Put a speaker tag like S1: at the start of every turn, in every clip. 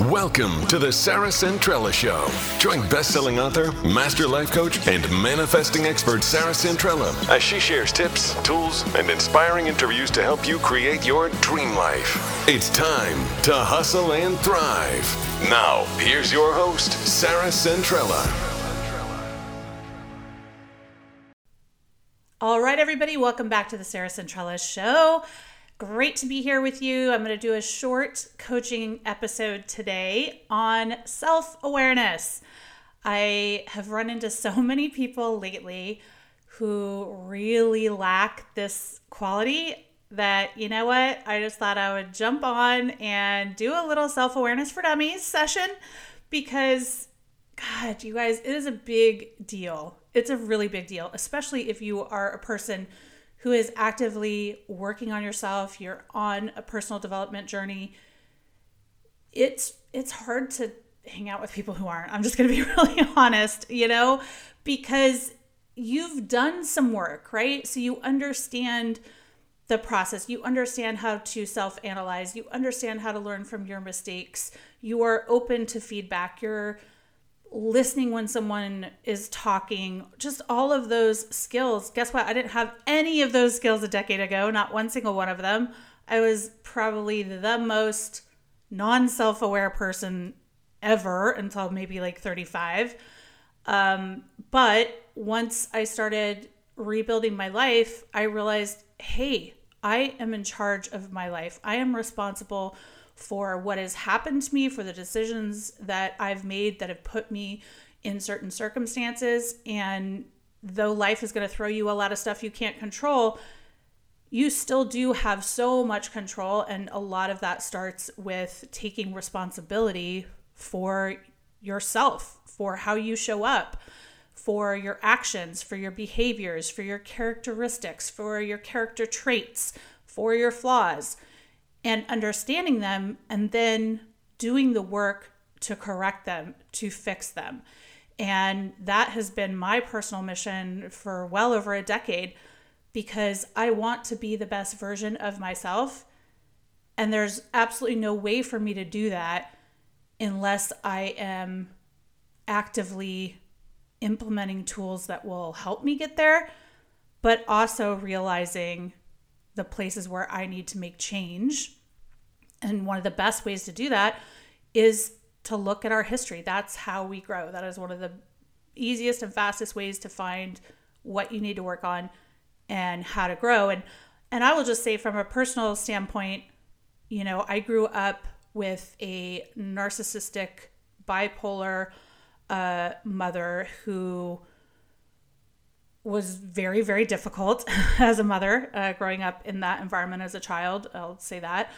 S1: Welcome to the Sarah Centrella Show. Join best-selling author, master life coach, and manifesting expert Sarah Centrella as she shares tips, tools, and inspiring interviews to help you create your dream life. It's time to hustle and thrive. Now, here's your host, Sarah Centrella.
S2: All right, everybody, welcome back to the Sarah Centrella Show. Great to be here with you. I'm going to do a short coaching episode today on self awareness. I have run into so many people lately who really lack this quality that, you know what, I just thought I would jump on and do a little self awareness for dummies session because, God, you guys, it is a big deal. It's a really big deal, especially if you are a person who is actively working on yourself, you're on a personal development journey, it's it's hard to hang out with people who aren't. I'm just going to be really honest, you know, because you've done some work, right? So you understand the process. You understand how to self analyze. You understand how to learn from your mistakes. You are open to feedback. You're listening when someone is talking, just all of those skills. Guess what? I didn't have any of those skills a decade ago, not one single one of them. I was probably the most non self aware person ever until maybe like 35. Um, but once I started rebuilding my life, I realized hey, I am in charge of my life. I am responsible for what has happened to me, for the decisions that I've made that have put me in certain circumstances. And though life is going to throw you a lot of stuff you can't control, you still do have so much control. And a lot of that starts with taking responsibility for yourself, for how you show up, for your actions, for your behaviors, for your characteristics, for your character traits, for your flaws and understanding them and then doing the work to correct them, to fix them. And that has been my personal mission for well over a decade because I want to be the best version of myself. And there's absolutely no way for me to do that unless I am actively implementing tools that will help me get there, but also realizing the places where I need to make change. And one of the best ways to do that is to look at our history. That's how we grow. That is one of the easiest and fastest ways to find what you need to work on and how to grow. And and I will just say from a personal standpoint, you know, I grew up with a narcissistic bipolar uh, mother who was very, very difficult as a mother, uh, growing up in that environment as a child. I'll say that.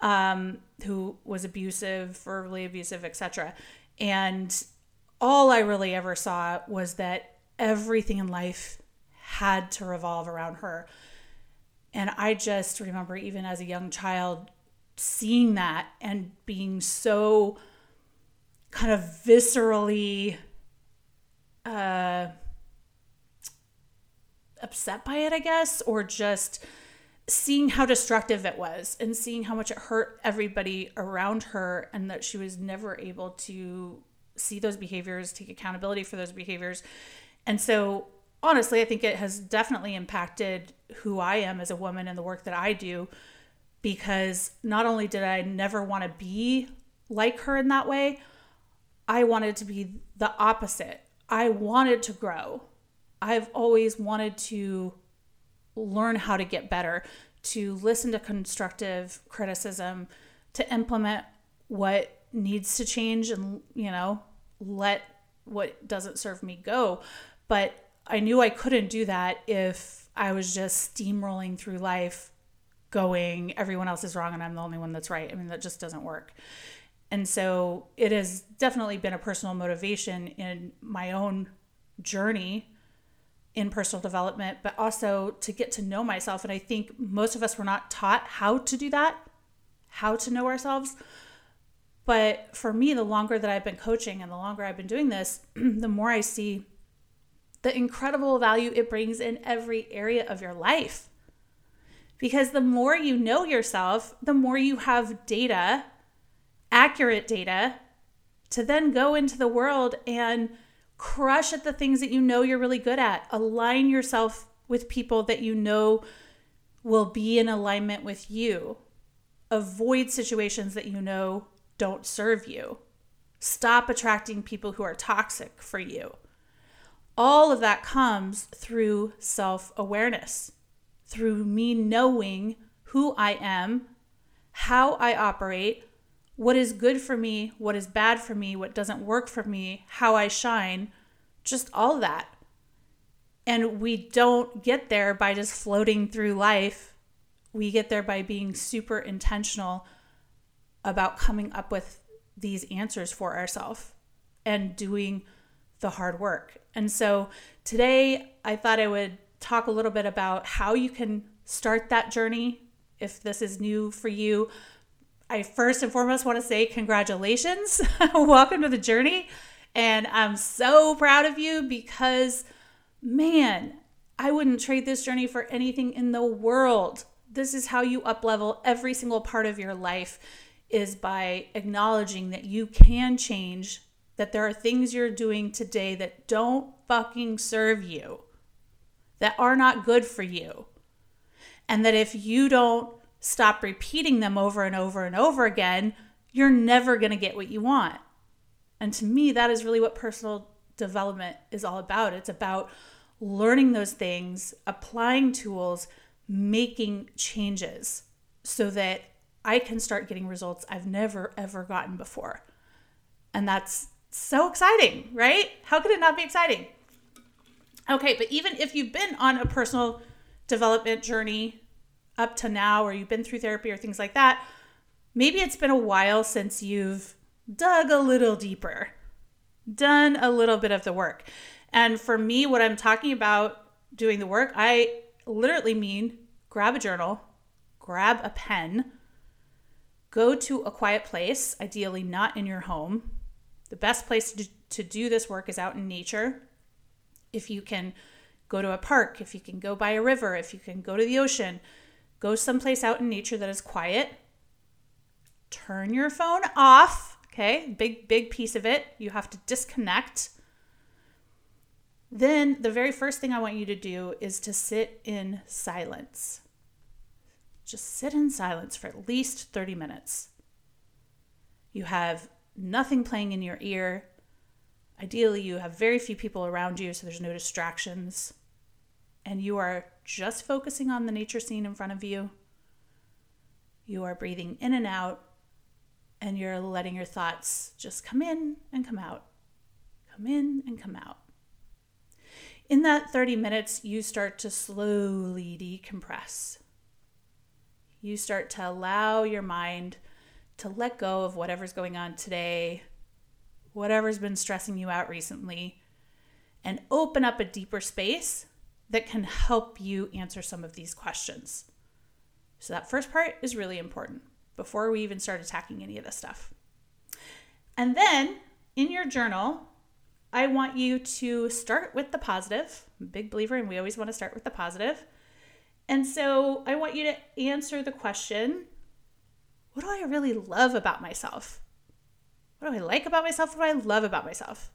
S2: Um, who was abusive, verbally abusive, etc. And all I really ever saw was that everything in life had to revolve around her. And I just remember, even as a young child, seeing that and being so kind of viscerally uh, upset by it, I guess, or just seeing how destructive it was and seeing how much it hurt everybody around her and that she was never able to see those behaviors, take accountability for those behaviors. And so, honestly, I think it has definitely impacted who I am as a woman and the work that I do because not only did I never want to be like her in that way, I wanted to be the opposite. I wanted to grow. I've always wanted to learn how to get better, to listen to constructive criticism, to implement what needs to change and, you know, let what doesn't serve me go. But I knew I couldn't do that if I was just steamrolling through life going, everyone else is wrong and I'm the only one that's right. I mean, that just doesn't work. And so it has definitely been a personal motivation in my own journey in personal development, but also to get to know myself. And I think most of us were not taught how to do that, how to know ourselves. But for me, the longer that I've been coaching and the longer I've been doing this, the more I see the incredible value it brings in every area of your life. Because the more you know yourself, the more you have data accurate data to then go into the world and crush at the things that you know you're really good at. Align yourself with people that you know will be in alignment with you. Avoid situations that you know don't serve you. Stop attracting people who are toxic for you. All of that comes through self awareness, through me knowing who I am, how I operate, what is good for me, what is bad for me, what doesn't work for me, how I shine, just all that. And we don't get there by just floating through life. We get there by being super intentional about coming up with these answers for ourselves and doing the hard work. And so today I thought I would talk a little bit about how you can start that journey if this is new for you I first and foremost want to say congratulations. Welcome to the journey. And I'm so proud of you because, man, I wouldn't trade this journey for anything in the world. This is how you uplevel every single part of your life is by acknowledging that you can change, that there are things you're doing today that don't fucking serve you, that are not good for you. And that if you don't stop repeating them over and over and over again, you're never going to get what you want. And to me, that is really what personal development is all about. It's about learning those things, applying tools, making changes so that I can start getting results I've never, ever gotten before. And that's so exciting, right? How could it not be exciting? Okay, but even if you've been on a personal development journey up to now or you've been through therapy or things like that, maybe it's been a while since you've dug a little deeper, done a little bit of the work. And for me, what I'm talking about doing the work, I literally mean grab a journal, grab a pen, go to a quiet place, ideally not in your home. The best place to, do this work is out in nature. If you can go to a park, if you can go by a river, if you can go to the ocean, Go someplace out in nature that is quiet. Turn your phone off. Okay, big, big piece of it. You have to disconnect. Then, the very first thing I want you to do is to sit in silence. Just sit in silence for at least 30 minutes. You have nothing playing in your ear. Ideally, you have very few people around you, so there's no distractions. And you are just focusing on the nature scene in front of you. You are breathing in and out, and you're letting your thoughts just come in and come out, come in and come out. In that 30 minutes, you start to slowly decompress. You start to allow your mind to let go of whatever's going on today, whatever's been stressing you out recently, and open up a deeper space that can help you answer some of these questions. So, that first part is really important before we even start attacking any of this stuff. And then in your journal, I want you to start with the positive. I'm a big believer, and we always want to start with the positive. And so I want you to answer the question what do I really love about myself? What do I like about myself? What do I love about myself?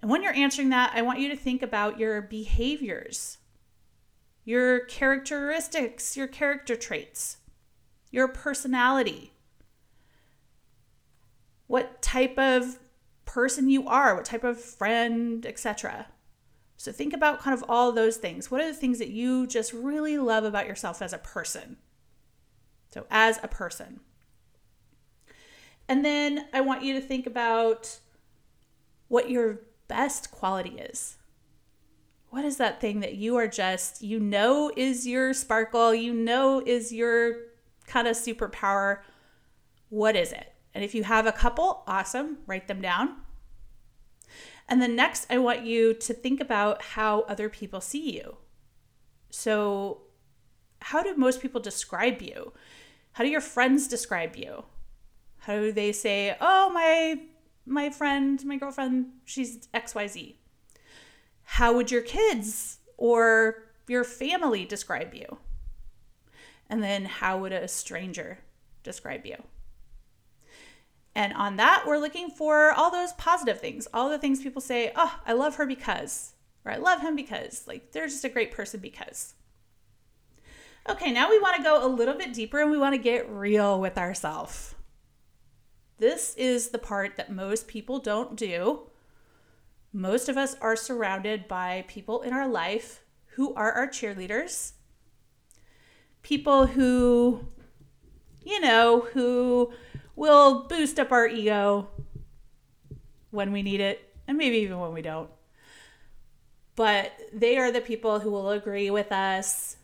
S2: And when you're answering that, I want you to think about your behaviors, your characteristics, your character traits, your personality, what type of person you are, what type of friend, etc. So think about kind of all those things. What are the things that you just really love about yourself as a person? So, as a person. And then I want you to think about what your best quality is. What is that thing that you are just, you know, is your sparkle, you know, is your kind of superpower? What is it? And if you have a couple, awesome, write them down. And then next, I want you to think about how other people see you. So, how do most people describe you? How do your friends describe you? How do they say, oh, my my friend, my girlfriend, she's XYZ. How would your kids or your family describe you? And then how would a stranger describe you? And on that, we're looking for all those positive things, all the things people say, oh, I love her because, or I love him because, like, they're just a great person because. Okay, now we want to go a little bit deeper and we want to get real with ourselves. This is the part that most people don't do. Most of us are surrounded by people in our life who are our cheerleaders, people who, you know, who will boost up our ego when we need it, and maybe even when we don't. But they are the people who will agree with us,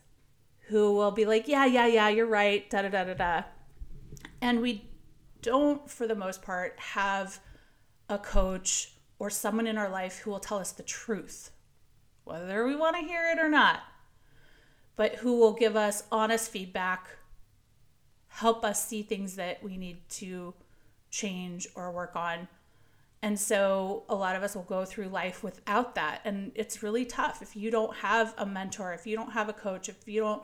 S2: who will be like, yeah, yeah, yeah, you're right, da da da da da. And we don't, for the most part, have a coach or someone in our life who will tell us the truth, whether we want to hear it or not, but who will give us honest feedback help us see things that we need to change or work on. And so a lot of us will go through life without that. And it's really tough if you don't have a mentor, if you don't have a coach, if you don't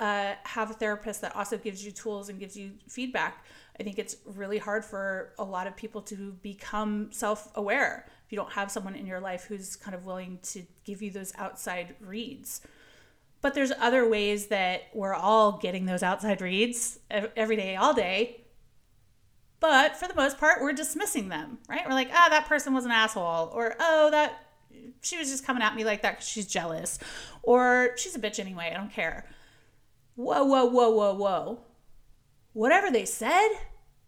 S2: uh, have a therapist that also gives you tools and gives you feedback. I think it's really hard for a lot of people to become self aware if you don't have someone in your life who's kind of willing to give you those outside reads. But there's other ways that we're all getting those outside reads every day, all day. But for the most part, we're dismissing them, right? We're like, ah, oh, that person was an asshole. Or, oh, that she was just coming at me like that because she's jealous. Or she's a bitch anyway. I don't care. Whoa, whoa, whoa, whoa, whoa. Whatever they said,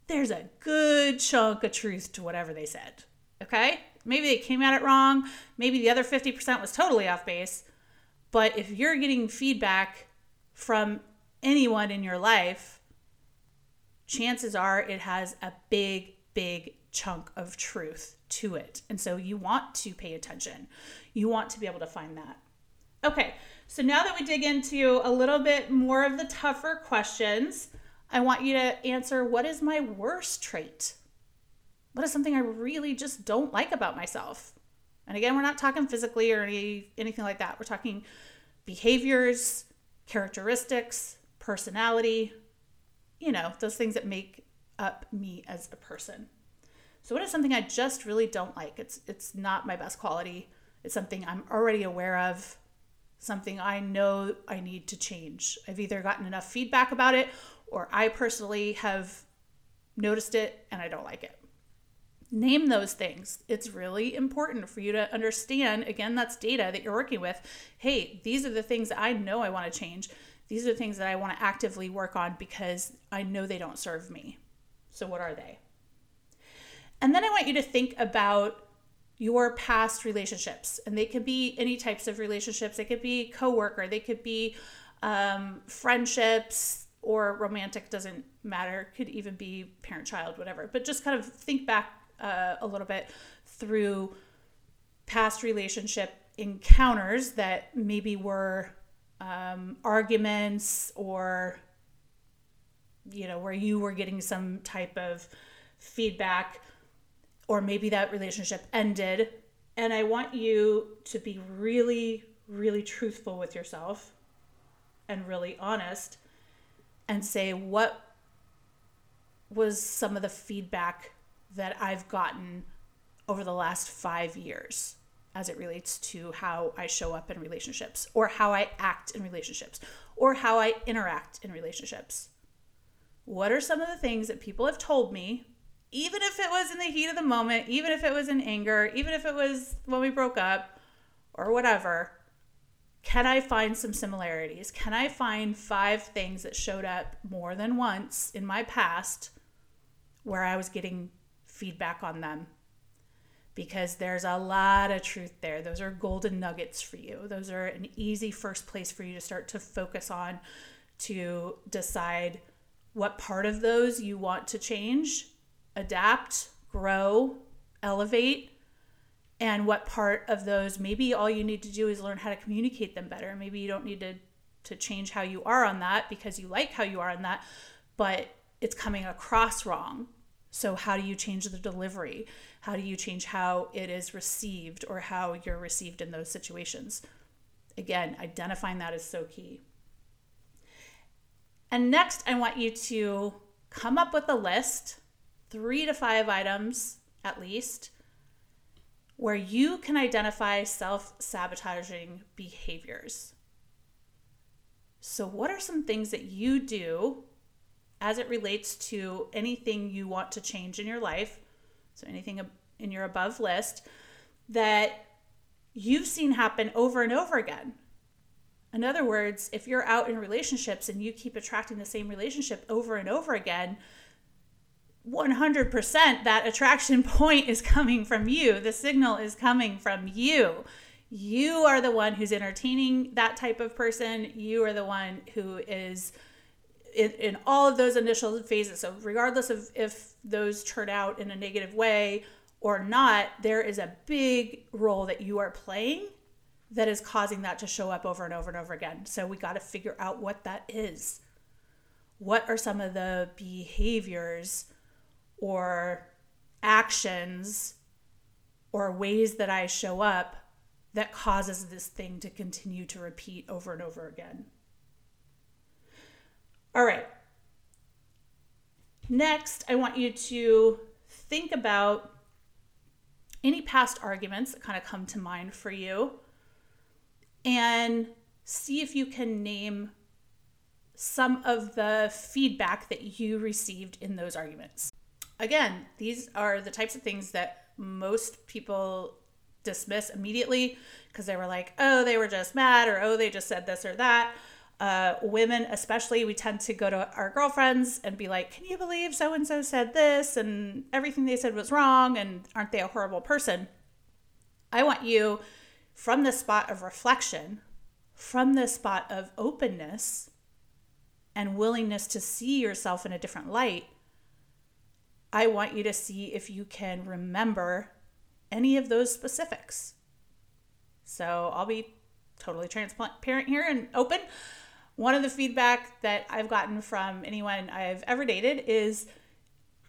S2: there's a good chunk of truth to whatever they said. Okay? Maybe they came at it wrong. Maybe the other 50% was totally off base. But if you're getting feedback from anyone in your life, chances are it has a big, big chunk of truth to it. And so you want to pay attention. You want to be able to find that. Okay, so now that we dig into a little bit more of the tougher questions, I want you to answer what is my worst trait? What is something I really just don't like about myself? And again, we're not talking physically or any, anything like that. We're talking behaviors, characteristics, personality, you know, those things that make up me as a person. So what is something I just really don't like? It's it's not my best quality. It's something I'm already aware of, something I know I need to change. I've either gotten enough feedback about it or I personally have noticed it and I don't like it. Name those things. It's really important for you to understand. Again, that's data that you're working with. Hey, these are the things that I know I want to change. These are the things that I want to actively work on because I know they don't serve me. So, what are they? And then I want you to think about your past relationships. And they could be any types of relationships. They could be coworker, they could be um, friendships or romantic, doesn't matter. Could even be parent child, whatever. But just kind of think back uh, a little bit through past relationship encounters that maybe were um, arguments or you know where you were getting some type of feedback or maybe that relationship ended and i want you to be really really truthful with yourself and really honest and say what was some of the feedback that I've gotten over the last five years as it relates to how I show up in relationships or how I act in relationships or how I interact in relationships. What are some of the things that people have told me, even if it was in the heat of the moment, even if it was in anger, even if it was when we broke up or whatever? Can I find some similarities? Can I find five things that showed up more than once in my past where I was getting feedback on them because there's a lot of truth there. Those are golden nuggets for you. Those are an easy first place for you to start to focus on to decide what part of those you want to change, adapt, grow, elevate, and what part of those maybe all you need to do is learn how to communicate them better. Maybe you don't need to to change how you are on that because you like how you are on that, but it's coming across wrong so, how do you change the delivery? How do you change how it is received or how you're received in those situations? Again, identifying that is so key. And next, I want you to come up with a list three to five items at least where you can identify self sabotaging behaviors. So, what are some things that you do as it relates to anything you want to change in your life? So, anything in your above list that you've seen happen over and over again. In other words, if you're out in relationships and you keep attracting the same relationship over and over again, 100% that attraction point is coming from you. The signal is coming from you. You are the one who's entertaining that type of person. You are the one who is in, in all of those initial phases. So, regardless of if those turn out in a negative way or not, there is a big role that you are playing that is causing that to show up over and over and over again. So, we got to figure out what that is. What are some of the behaviors? Or actions or ways that I show up that causes this thing to continue to repeat over and over again. All right. Next, I want you to think about any past arguments that kind of come to mind for you and see if you can name some of the feedback that you received in those arguments again, these are the types of things that most people dismiss immediately because they were like, oh, they were just mad, or oh, they just said this or that. Uh, women, especially, we tend to go to our girlfriends and be like, can you believe so and so said this? And everything they said was wrong. And aren't they a horrible person? I want you from the spot of reflection, from the spot of openness and willingness to see yourself in a different light I want you to see if you can remember any of those specifics. So I'll be totally transparent here and open. One of the feedback that I've gotten from anyone I've ever dated is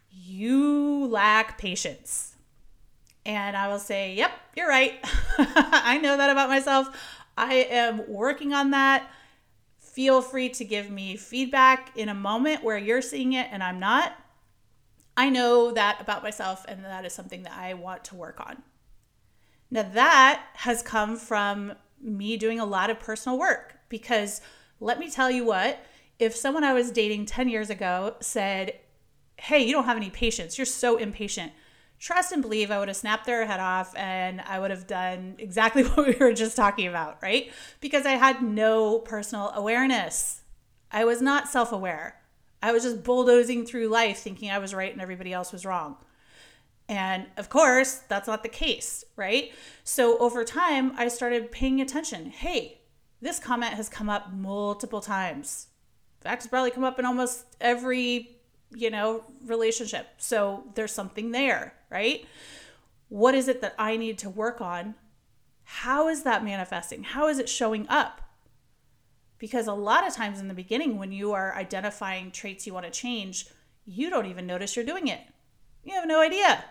S2: you lack patience. And I will say, yep, you're right. I know that about myself. I am working on that. Feel free to give me feedback in a moment where you're seeing it and I'm not. I know that about myself, and that is something that I want to work on. Now, that has come from me doing a lot of personal work because let me tell you what, if someone I was dating 10 years ago said, Hey, you don't have any patience, you're so impatient, trust and believe I would have snapped their head off and I would have done exactly what we were just talking about, right? Because I had no personal awareness. I was not self aware. I was just bulldozing through life thinking I was right and everybody else was wrong. And of course, that's not the case, right? So over time, I started paying attention. Hey, this comment has come up multiple times. It's probably come up in almost every, you know, relationship. So there's something there, right? What is it that I need to work on? How is that manifesting? How is it showing up? Because a lot of times in the beginning, when you are identifying traits you want to change, you don't even notice you're doing it. You have no idea.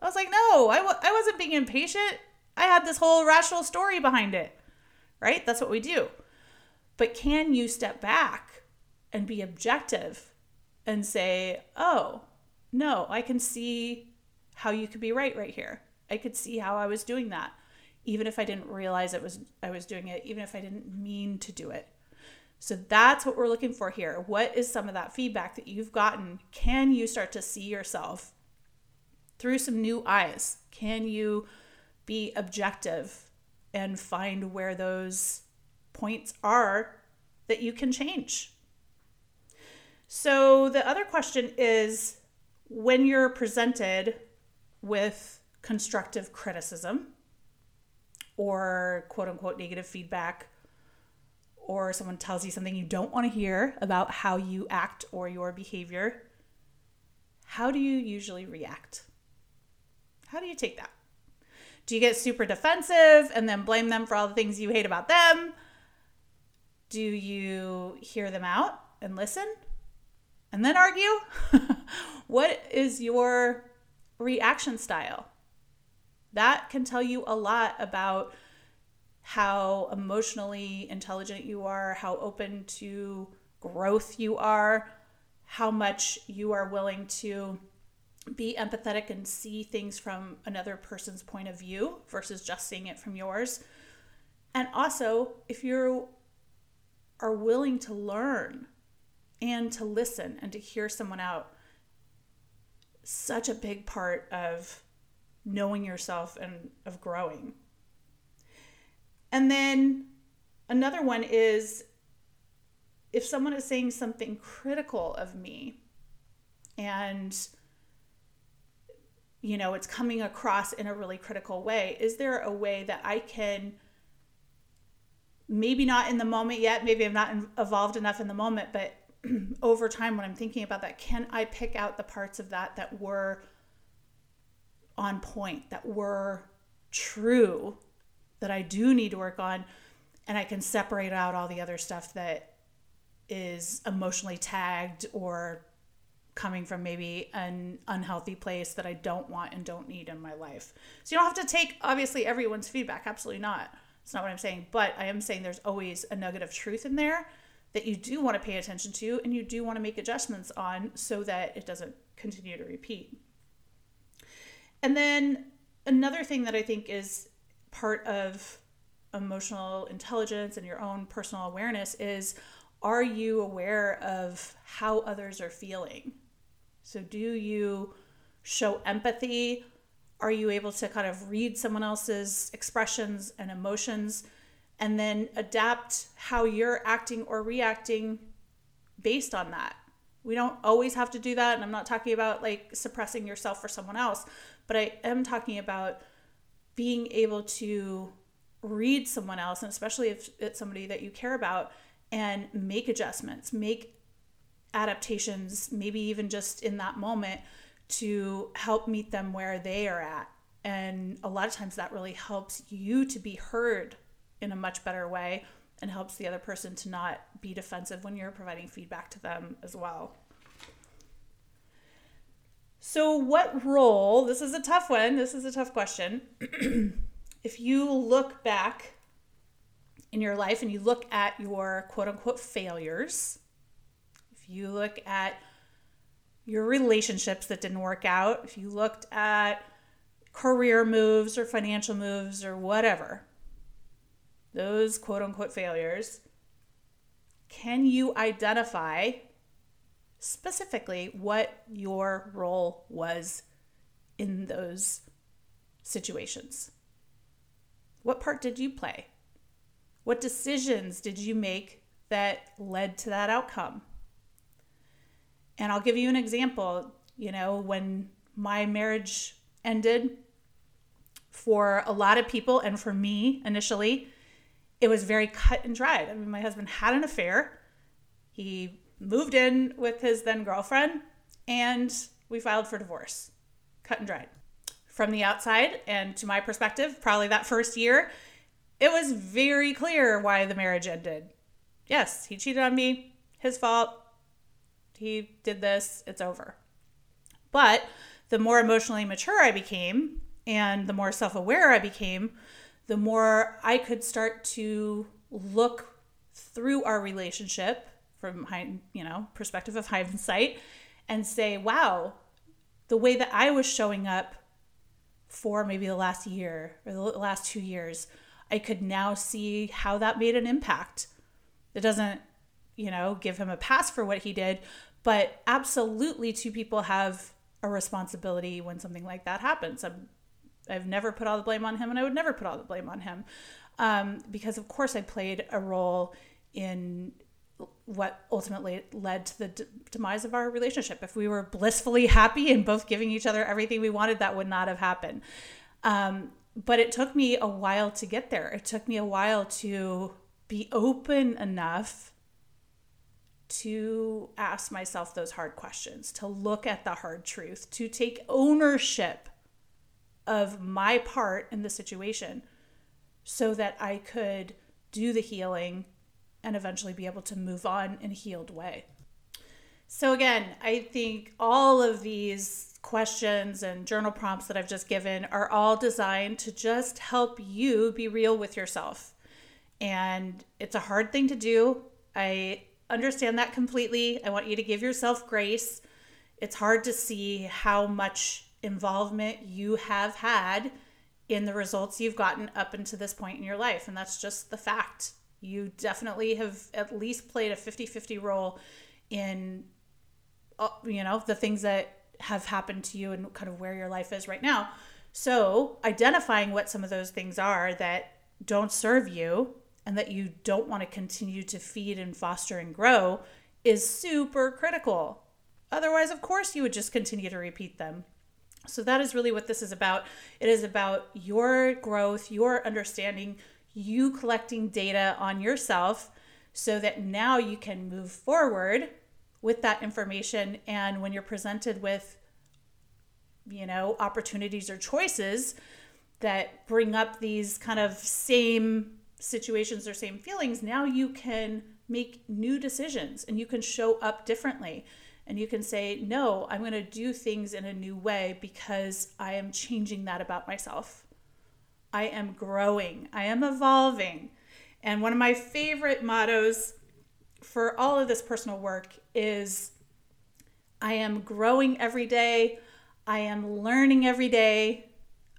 S2: I was like, no, I w- I wasn't being impatient. I had this whole rational story behind it, right? That's what we do. But can you step back and be objective and say, oh, no, I can see how you could be right right here. I could see how I was doing that even if I didn't realize it was I was doing it, even if I didn't mean to do it. So that's what we're looking for here. What is some of that feedback that you've gotten? Can you start to see yourself through some new eyes? Can you be objective and find where those points are that you can change? So the other question is when you're presented with constructive criticism, or quote unquote negative feedback or someone tells you something you don't want to hear about how you act or your behavior, how do you usually react? How do you take that? Do you get super defensive and then blame them for all the things you hate about them? Do you hear them out and listen and then argue? what is your reaction style? That can tell you a lot about how emotionally intelligent you are, how open to growth you are, how much you are willing to be empathetic and see things from another person's point of view versus just seeing it from yours. And also, if you are willing to learn and to listen and to hear someone out, such a big part of knowing yourself and of growing. And then another one is if someone is saying something critical of me and you know it's coming across in a really critical way is there a way that i can maybe not in the moment yet maybe i'm not evolved enough in the moment but over time when i'm thinking about that can i pick out the parts of that that were on point that were true that i do need to work on and i can separate out all the other stuff that is emotionally tagged or coming from maybe an unhealthy place that I don't want and don't need in my life. So you don't have to take obviously everyone's feedback, absolutely not. It's not what I'm saying, but I am saying there's always a nugget of truth in there that you do want to pay attention to and you do want to make adjustments on so that it doesn't continue to repeat. And then another thing that I think is part of emotional intelligence and your own personal awareness is are you aware of how others are feeling? So, do you show empathy? Are you able to kind of read someone else's expressions and emotions and then adapt how you're acting or reacting based on that? We don't always have to do that. And I'm not talking about like suppressing yourself for someone else, but I am talking about being able to read someone else, and especially if it's somebody that you care about, and make adjustments, make adaptations, maybe even just in that moment to help meet them where they are at. And a lot of times that really helps you to be heard in a much better way and helps the other person to not be defensive when you're providing feedback to them as well. So, what role? This is a tough one. This is a tough question. if you look back in your life and you look at your quote unquote failures, if you look at your relationships that didn't work out, if you looked at career moves or financial moves or whatever, those quote unquote failures, can you identify specifically what your role was in those situations? What part did you play? What decisions did you make that led to that outcome? And I'll give you an example. You know, when my marriage ended, for a lot of people, and for me initially, it was very cut and dried. I mean, my husband had an affair. He moved in with his then girlfriend, and we filed for divorce. Cut and dried. From the outside, and to my perspective, probably that first year, it was very clear why the marriage ended. Yes, he cheated on me, his fault. He did this, it's over. But the more emotionally mature I became and the more self aware I became, the more I could start to look through our relationship from you know perspective of hindsight and say wow the way that i was showing up for maybe the last year or the last two years I could now see how that made an impact. It doesn't, you know, give him a pass for what he did, but absolutely two people have a responsibility when something like that happens. i have never put all the blame on him, and I would never put all the blame on him um, because, of course, I played a role in what ultimately led to the demise of our relationship. If we were blissfully happy and both giving each other everything we wanted, that would not have happened. Um, but it took me a while to get there. It took me a while to be open enough to ask myself those hard questions, to look at the hard truth, to take ownership of my part in the situation so that I could do the healing and eventually be able to move on in a healed way. So, again, I think all of these questions and journal prompts that I've just given are all designed to just help you be real with yourself. And it's a hard thing to do. I understand that completely. I want you to give yourself grace. it's hard to see how much involvement you have had in the results you've gotten up into this point in your life. And that's just the fact. You definitely have at least played a 50 50 role in, uh, you know, the things that have happened to you and kind of where your life is right now. So, identifying what some of those things are that don't serve you and that you don't want to continue to feed and foster and grow is super critical. Otherwise, of course, you would just continue to repeat them. So, that is really what this is about. It is about your growth, your understanding, you collecting data on yourself so that now you can move forward with that information. And when you're presented with, you know, opportunities or choices that bring up these kind of same situations or same feelings, now you can make new decisions and you can show up differently and you can say, No, I'm going to do things in a new way because I am changing that about myself. I am growing, I am evolving. And one of my favorite mottos for all of this personal work is I am growing every day, I am learning every day,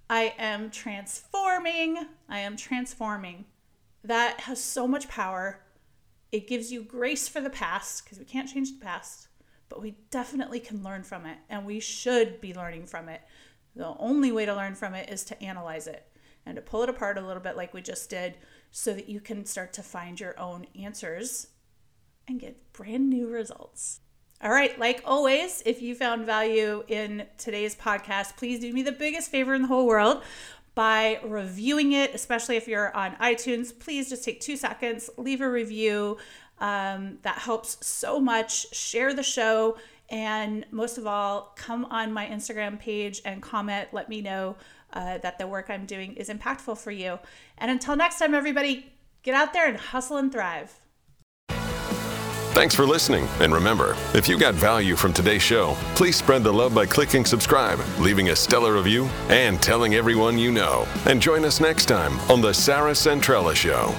S2: I am transforming, I am transforming. That has so much power. It gives you grace for the past because we can't change the past but we definitely can learn from it and we should be learning from it. The only way to learn from it is to analyze it and to pull it apart a little bit, like we just did, so that you can start to find your own answers and get brand new results. All right, like always, if you found value in today's podcast, please do me the biggest favor in the whole world by reviewing it, especially if you're on iTunes. Please just take two seconds, leave a review. Um, that helps so much. Share the show. And most of all, come on my Instagram page and comment. Let me know uh, that the work I'm doing is impactful for you. And until next time, everybody, get out there and hustle and thrive.
S1: Thanks for listening. And remember, if you got value from today's show, please spread the love by clicking subscribe, leaving a stellar review, and telling everyone you know. And join us next time on The Sarah Centrella Show.